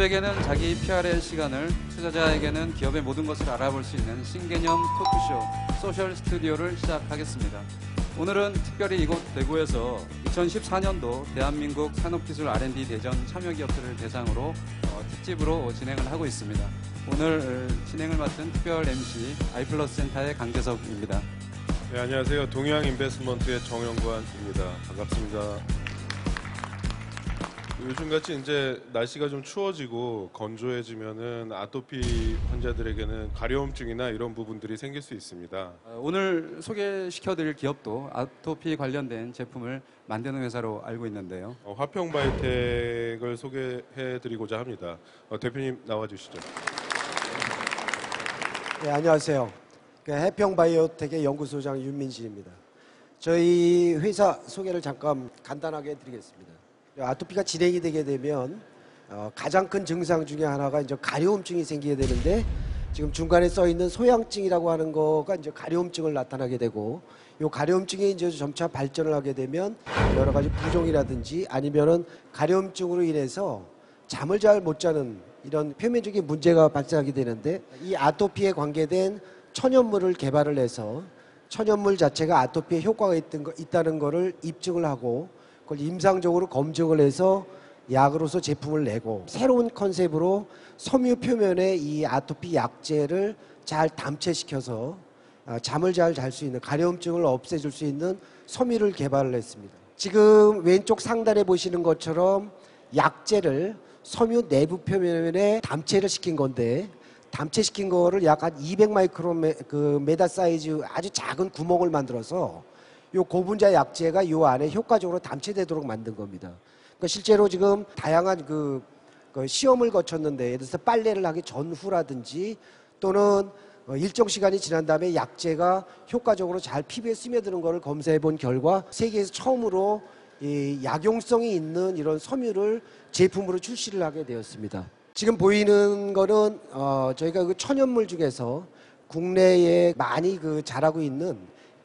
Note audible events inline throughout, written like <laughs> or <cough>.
기업에게는 자기 PR의 시간을, 투자자에게는 기업의 모든 것을 알아볼 수 있는 신개념 토크쇼 소셜 스튜디오를 시작하겠습니다. 오늘은 특별히 이곳 대구에서 2014년도 대한민국 산업기술 R&D 대전 참여기업들을 대상으로 어, 특집으로 진행을 하고 있습니다. 오늘 어, 진행을 맡은 특별 MC 아이플러스 센터의 강재석입니다. 네, 안녕하세요. 동양 인베스트먼트의 정영관입니다. 반갑습니다. 요즘같이 이제 날씨가 좀 추워지고 건조해지면은 아토피 환자들에게는 가려움증이나 이런 부분들이 생길 수 있습니다. 어, 오늘 소개시켜드릴 기업도 아토피 관련된 제품을 만드는 회사로 알고 있는데요. 어, 화평 바이텍을 소개해드리고자 합니다. 어, 대표님 나와주시죠. 네, 안녕하세요. 그 해평 바이오텍의 연구소장 윤민식입니다. 저희 회사 소개를 잠깐 간단하게 해드리겠습니다. 아토피가 진행이 되게 되면 어, 가장 큰 증상 중에 하나가 이제 가려움증이 생기게 되는데 지금 중간에 써 있는 소양증이라고 하는 거가 이제 가려움증을 나타나게 되고 요 가려움증이 이제 점차 발전을 하게 되면 여러 가지 부종이라든지 아니면은 가려움증으로 인해서 잠을 잘 못 자는 이런 표면적인 문제가 발생하게 되는데 이 아토피에 관계된 천연물을 개발을 해서 천연물 자체가 아토피에 효과가 있던 거, 있다는 거를 입증을 하고 그걸 임상적으로 검증을 해서 약으로서 제품을 내고 새로운 컨셉으로 섬유 표면에 이 아토피 약제를 잘 담체시켜서 아, 잠을 잘 잘 수 있는 가려움증을 없애줄 수 있는 섬유를 개발을 했습니다. 지금 왼쪽 상단에 보시는 것처럼 약제를 섬유 내부 표면에 담체를 시킨 건데 담체시킨 거를 약 한 200 마이크론 메, 그 메다 사이즈 아주 작은 구멍을 만들어서 요 고분자 약제가 요 안에 효과적으로 담체되도록 만든 겁니다. 그러니까 실제로 지금 다양한 그, 그 시험을 거쳤는데 예를 들어서 빨래를 하기 전후라든지 또는 어, 일정 시간이 지난 다음에 약제가 효과적으로 잘 피부에 스며드는 것을 검사해 본 결과 세계에서 처음으로 이 약용성이 있는 이런 섬유를 제품으로 출시를 하게 되었습니다. 지금 보이는 거는 어 저희가 그 천연물 중에서 국내에 많이 그 자라고 있는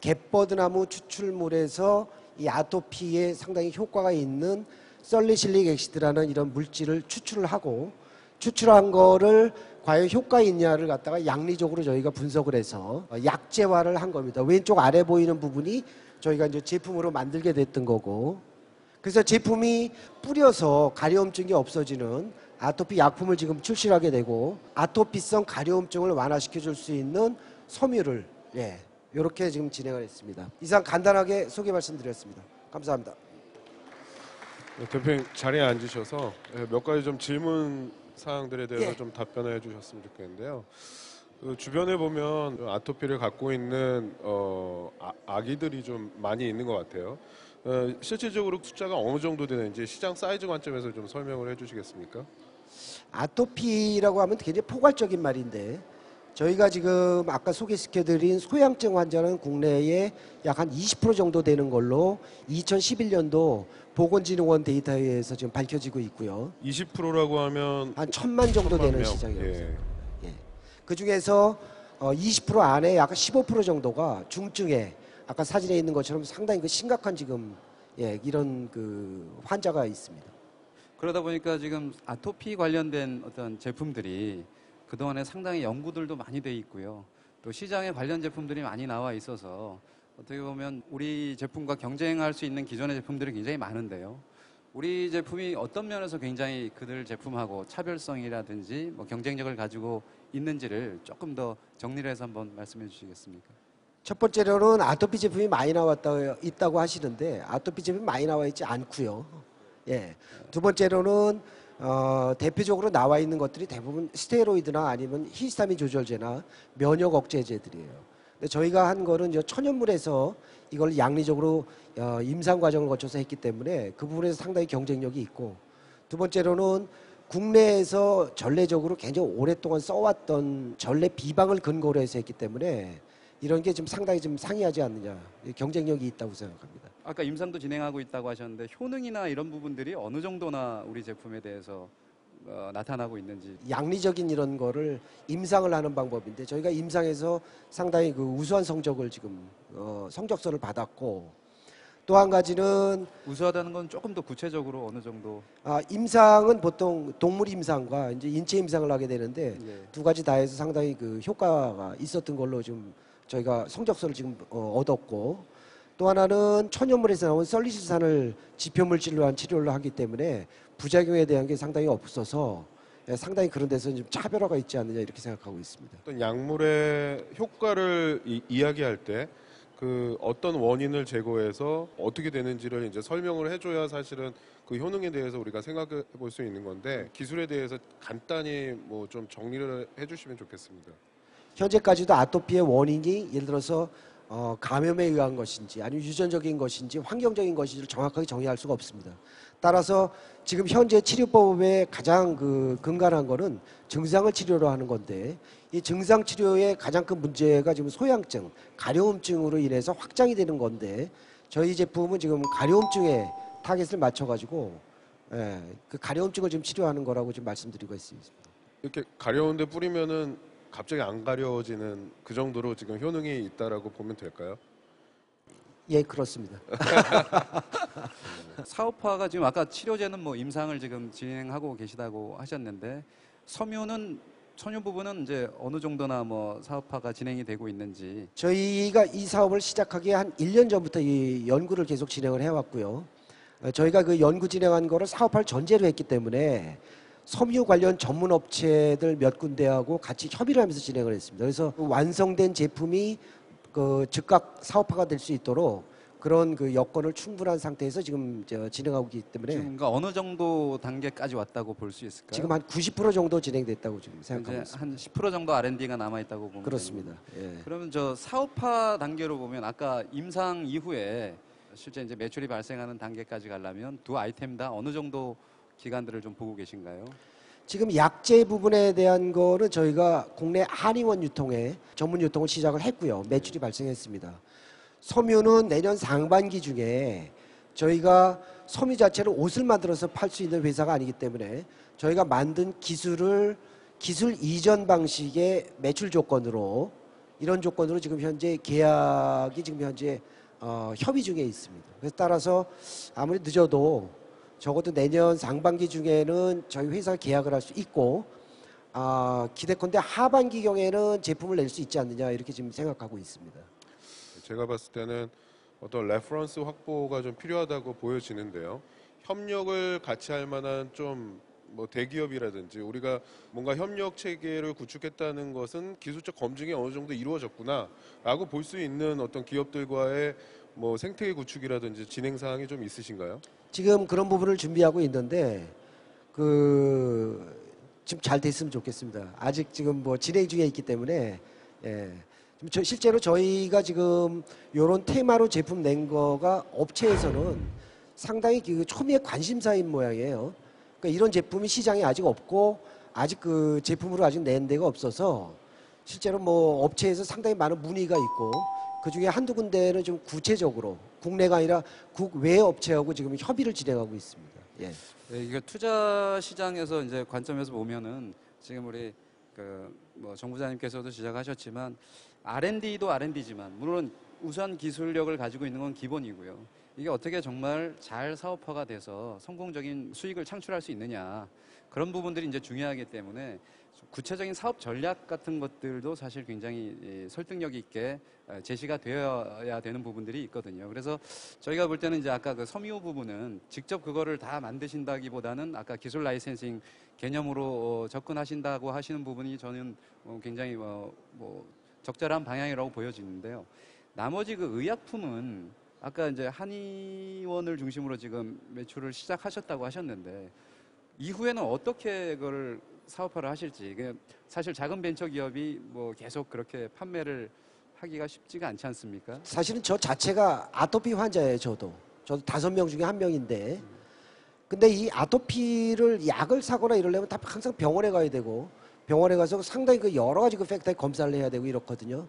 갯버드나무 추출물에서 이 아토피에 상당히 효과가 있는 썰리실릭 엑시드라는 이런 물질을 추출을 하고 추출한 거를 과연 효과 있냐를 갖다가 양리적으로 저희가 분석을 해서 어, 약제화를 한 겁니다. 왼쪽 아래 보이는 부분이 저희가 이제 제품으로 만들게 됐던 거고 그래서 제품이 뿌려서 가려움증이 없어지는 아토피 약품을 지금 출시하게 되고 아토피성 가려움증을 완화시켜 줄 수 있는 섬유를 예 이렇게 지금 진행을 했습니다. 이상 간단하게 소개 말씀드렸습니다. 감사합니다. 네, 대표님 자리에 앉으셔서 예, 몇 가지 좀 질문 사항들에 대해서 예. 좀 답변해 주셨으면 좋겠는데요. 그 주변에 보면 아토피를 갖고 있는 어, 아, 아기들이 좀 많이 있는 것 같아요. 어, 실질적으로 숫자가 어느 정도 되는지 시장 사이즈 관점에서 좀 설명을 해주시겠습니까? 아토피라고 하면 굉장히 포괄적인 말인데 저희가 지금 아까 소개시켜드린 소양증 환자는 국내에 약 한 20% 정도 되는 걸로 2011년도 보건진흥원 데이터에 의해서 지금 밝혀지고 있고요. 20%라고 하면 한 천만 정도 천만 되는 명. 시장이라고 예. 생각합니다. 예. 그 중에서 어, 20% 안에 약 15% 정도가 중증에 아까 사진에 있는 것처럼 상당히 그 심각한 지금 예, 이런 그 환자가 있습니다. 그러다 보니까 지금 아토피 관련된 어떤 제품들이 그동안에 상당히 연구들도 많이 돼 있고요. 또 시장에 관련 제품들이 많이 나와 있어서 어떻게 보면 우리 제품과 경쟁할 수 있는 기존의 제품들이 굉장히 많은데요. 우리 제품이 어떤 면에서 굉장히 그들 제품하고 차별성이라든지 뭐 경쟁력을 가지고 있는지를 조금 더 정리를 해서 한번 말씀해 주시겠습니까? 첫 번째로는 아토피 제품이 많이 나왔다 있다고 하시는데 아토피 제품이 많이 나와 있지 않고요. 예. 두 번째로는 어, 대표적으로 나와 있는 것들이 대부분 스테로이드나 아니면 히스타민 조절제나 면역 억제제들이에요. 근데 저희가 한 거는 이제 천연물에서 이걸 양리적으로 어, 임상 과정을 거쳐서 했기 때문에 그 부분에서 상당히 경쟁력이 있고 두 번째로는 국내에서 전례적으로 굉장히 오랫동안 써왔던 전례 비방을 근거로 해서 했기 때문에 이런 게 지금 상당히 좀 상이하지 않느냐 경쟁력이 있다고 생각합니다. 아까 임상도 진행하고 있다고 하셨는데 효능이나 이런 부분들이 어느 정도나 우리 제품에 대해서 어, 나타나고 있는지 양리적인 이런 거를 임상을 하는 방법인데 저희가 임상에서 상당히 그 우수한 성적을 지금 어, 성적서를 받았고 또 한 가지는 우수하다는 건 조금 더 구체적으로 어느 정도 아, 임상은 보통 동물 임상과 이제 인체 임상을 하게 되는데 예. 두 가지 다 해서 상당히 그 효과가 있었던 걸로 좀 저희가 성적서를 지금 어, 얻었고 또 하나는 천연물에서 나온 설리시산을 지표물질로 한 치료를 하기 때문에 부작용에 대한 게 상당히 없어서 예, 상당히 그런 데서 좀 차별화가 있지 않느냐 이렇게 생각하고 있습니다. 어떤 약물의 효과를 이, 이야기할 때 그 어떤 원인을 제거해서 어떻게 되는지를 이제 설명을 해줘야 사실은 그 효능에 대해서 우리가 생각해 볼 수 있는 건데 기술에 대해서 간단히 뭐 좀 정리를 해주시면 좋겠습니다. 현재까지도 아토피의 원인이 예를 들어서 어, 감염에 의한 것인지 아니면 유전적인 것인지 환경적인 것인지를 정확하게 정의할 수가 없습니다. 따라서 지금 현재 치료법의 가장 그 근간한 거는 증상을 치료로 하는 건데 이 증상 치료의 가장 큰 문제가 지금 소양증, 가려움증으로 인해서 확장이 되는 건데 저희 제품은 지금 가려움증에 타겟을 맞춰가지고 예, 그 가려움증을 지금 치료하는 거라고 지금 말씀드리고 있습니다. 이렇게 가려운데 뿌리면은 갑자기 안 가려워지는 그 정도로 지금 효능이 있다라고 보면 될까요? 예, 그렇습니다. <laughs> 사업화가 지금 아까 치료제는 뭐 임상을 지금 진행하고 계시다고 하셨는데 섬유는 섬유 부분은 이제 어느 정도나 뭐 사업화가 진행이 되고 있는지 저희가 이 사업을 시작하기 한 1년 전부터 이 연구를 계속 진행을 해왔고요. 어, 저희가 그 연구 진행한 거를 사업할 전제로 했기 때문에 섬유 관련 전문 업체들 몇 군데하고 같이 협의를 하면서 진행을 했습니다. 그래서 그 완성된 제품이 그 즉각 사업화가 될 수 있도록 그런 그 여건을 충분한 상태에서 지금 저 진행하고 있기 때문에 지금 그러니까 어느 정도 단계까지 왔다고 볼 수 있을까요? 지금 한 90% 정도 진행됐다고 지금 생각하고 있습니다. 한10% 정도 R&D가 남아 있다고 보면 그렇습니다. 예. 그러면 저 사업화 단계로 보면 아까 임상 이후에 실제 이제 매출이 발생하는 단계까지 가려면 두 아이템 다 어느 정도 기간들을 좀 보고 계신가요? 지금 약재 부분에 대한 거는 저희가 국내 한의원 유통에 전문 유통을 시작을 했고요. 매출이 발생했습니다. 섬유는 내년 상반기 중에 저희가 섬유 자체를 옷을 만들어서 팔 수 있는 회사가 아니기 때문에 저희가 만든 기술을 기술 이전 방식의 매출 조건으로 이런 조건으로 지금 현재 계약이 지금 현재 어, 협의 중에 있습니다. 그래서 따라서 아무리 늦어도 적어도 내년 상반기 중에는 저희 회사가 계약을 할 수 있고 아, 기대컨대 하반기 경에는 제품을 낼 수 있지 않느냐 이렇게 지금 생각하고 있습니다. 제가 봤을 때는 어떤 reference 확보가 좀 필요하다고 보여지는데요. 협력을 같이 할 만한 좀 뭐 대기업이라든지 우리가 뭔가 협력 체계를 구축했다는 것은 기술적 검증이 어느 정도 이루어졌구나라고 볼 수 있는 어떤 기업들과의 뭐 생태계 구축이라든지 진행 사항이 좀 있으신가요? 지금 그런 부분을 준비하고 있는데 그 지금 잘 됐으면 좋겠습니다. 아직 지금 뭐 진행 중에 있기 때문에 예. 저 실제로 저희가 지금 이런 테마로 제품 낸 거가 업체에서는 상당히 그 초미의 관심사인 모양이에요. 그러니까 이런 제품이 시장에 아직 없고 아직 그 제품으로 아직 낸 데가 없어서 실제로 뭐 업체에서 상당히 많은 문의가 있고 그 중에 한두 군데는 좀 구체적으로 국내가 아니라 국외 업체하고 지금 협의를 진행하고 있습니다. 예. 네, 이게 투자 시장에서 이제 관점에서 보면은 지금 우리 그 뭐 정부장님께서도 지적하셨지만 R&D도 R&D지만 물론 우수한 기술력을 가지고 있는 건 기본이고요. 이게 어떻게 정말 잘 사업화가 돼서 성공적인 수익을 창출할 수 있느냐 그런 부분들이 이제 중요하기 때문에 구체적인 사업 전략 같은 것들도 사실 굉장히 예, 설득력 있게 어, 제시가 되어야 되는 부분들이 있거든요. 그래서 저희가 볼 때는 이제 아까 그 섬유 부분은 직접 그거를 다 만드신다기보다는 아까 기술 라이센싱 개념으로 어, 접근하신다고 하시는 부분이 저는 어, 굉장히 어, 뭐 적절한 방향이라고 보여지는데요. 나머지 그 의약품은 아까 이제 한의원을 중심으로 지금 매출을 시작하셨다고 하셨는데 이후에는 어떻게 그걸 사업화를 하실지 사실 작은 벤처 기업이 뭐 계속 그렇게 판매를 하기가 쉽지가 않지 않습니까? 사실은 저 자체가 아토피 환자예요, 저도. 저도 다섯 명 중에 한 명인데. 근데 이 아토피를 약을 사거나 이러려면 다 항상 병원에 가야 되고 병원에 가서 상당히 그 여러 가지 그 팩터에 검사를 해야 되고 이렇거든요.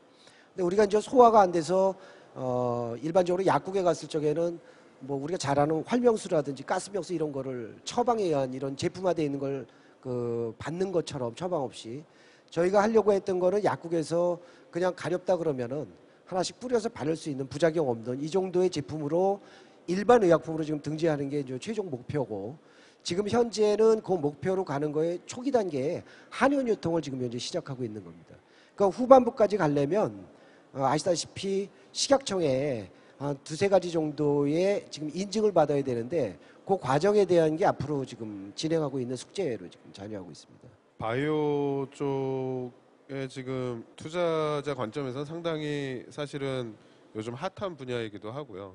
근데 우리가 이제 소화가 안 돼서 어 일반적으로 약국에 갔을 적에는 뭐 우리가 잘 아는 활명수라든지 가스병수 이런 거를 처방에 의한 이런 제품화되어 있는 걸 그 받는 것처럼 처방 없이 저희가 하려고 했던 거는 약국에서 그냥 가렵다 그러면은 하나씩 뿌려서 바를 수 있는 부작용 없는 이 정도의 제품으로 일반 의약품으로 지금 등재하는 게 이제 최종 목표고 지금 현재는 그 목표로 가는 거에 초기 단계에 한의원 유통을 지금 현재 시작하고 있는 겁니다. 그러니까 후반부까지 가려면 어, 아시다시피 식약청에 한 두세 가지 정도의 지금 인증을 받아야 되는데 그 과정에 대한 게 앞으로 지금 진행하고 있는 숙제로 지금 잔여하고 있습니다. 바이오 쪽에 지금 투자자 관점에서 상당히 사실은 요즘 핫한 분야이기도 하고요.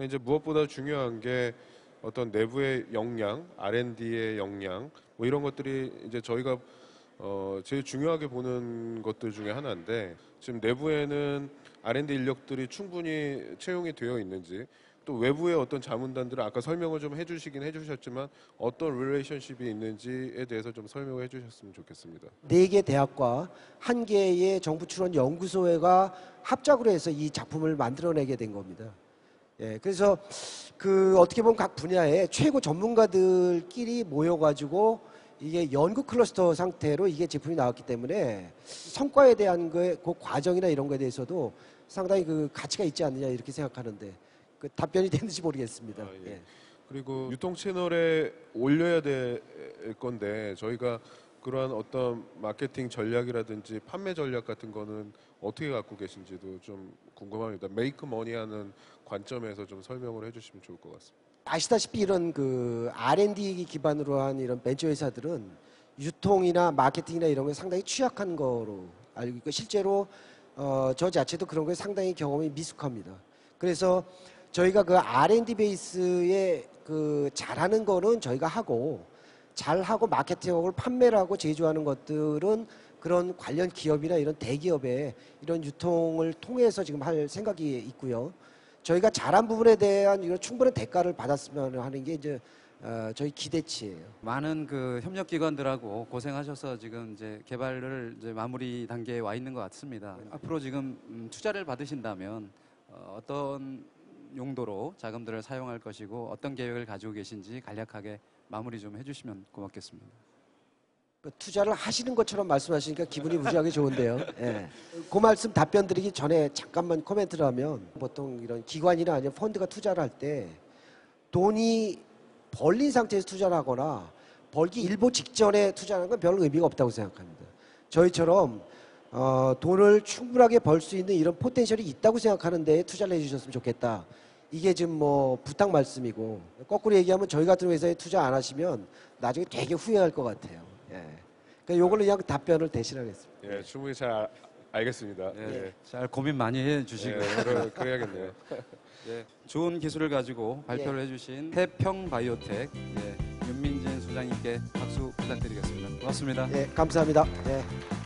이제 무엇보다 중요한 게 어떤 내부의 역량, R&D의 역량, 뭐 이런 것들이 이제 저희가 어 제일 중요하게 보는 것들 중에 하나인데 지금 내부에는 R&D 인력들이 충분히 채용이 되어 있는지 또 외부의 어떤 자문단들을 아까 설명을 좀 해주시긴 해주셨지만 어떤 릴레이션십이 있는지에 대해서 좀 설명을 해주셨으면 좋겠습니다. 네 개 대학과 한 개의 정부 출원 연구소회가 합작으로 해서 이 작품을 만들어내게 된 겁니다. 예, 그래서 그 어떻게 보면 각 분야의 최고 전문가들끼리 모여가지고 이게 연구 클러스터 상태로 이게 제품이 나왔기 때문에 성과에 대한 거에 그 과정이나 이런 거에 대해서도 상당히 그 가치가 있지 않느냐 이렇게 생각하는데 그 답변이 <laughs> 됐는지 모르겠습니다. 아, 예. 예. 그리고 유통 채널에 올려야 될 건데 저희가 그러한 어떤 마케팅 전략이라든지 판매 전략 같은 거는 어떻게 갖고 계신지도 좀 궁금합니다. 메이크 머니 하는 관점에서 좀 설명을 해주시면 좋을 것 같습니다. 아시다시피 이런 그 R&D 기반으로 한 이런 벤처 회사들은 유통이나 마케팅이나 이런 게 상당히 취약한 거로 알고 있고 실제로 어, 저 자체도 그런 거에 상당히 경험이 미숙합니다. 그래서 저희가 그 R&D 베이스에 그 잘하는 거는 저희가 하고 잘하고 마케팅하고 판매를 하고 제조하는 것들은 그런 관련 기업이나 이런 대기업의 이런 유통을 통해서 지금 할 생각이 있고요. 저희가 잘한 부분에 대한 이런 충분한 대가를 받았으면 하는 게 이제 어, 저희 기대치예요. 많은 그 협력 기관들하고 고생하셔서 지금 이제 개발을 이제 마무리 단계에 와 있는 것 같습니다. 앞으로 지금 음, 투자를 받으신다면 어, 어떤 용도로 자금들을 사용할 것이고 어떤 계획을 가지고 계신지 간략하게 마무리 좀 해주시면 고맙겠습니다. 그 투자를 하시는 것처럼 말씀하시니까 기분이 무지하게 좋은데요. 예. 그 말씀 답변 드리기 전에 잠깐만 코멘트를 하면 보통 이런 기관이나 아니면 펀드가 투자를 할 때 돈이 벌린 상태에서 투자를 하거나 벌기 일보 직전에 투자하는 건 별 의미가 없다고 생각합니다. 저희처럼 어, 돈을 충분하게 벌 수 있는 이런 포텐셜이 있다고 생각하는 데에 투자를 해주셨으면 좋겠다. 이게 지금 뭐 부탁 말씀이고 거꾸로 얘기하면 저희 같은 회사에 투자 안 하시면 나중에 되게 후회할 것 같아요. 예. 그러니까 요걸로 그냥 답변을 대신하겠습니다. 예, 충분히 잘 아- 알겠습니다. 네, 예. 잘 고민 많이 해 주시고 예, 그래, 그래야겠네요. <laughs> 예, 좋은 기술을 가지고 발표를 해주신 태평 바이오텍 예, 윤민진 소장님께 박수 부탁드리겠습니다. 고맙습니다. 예, 감사합니다. 예.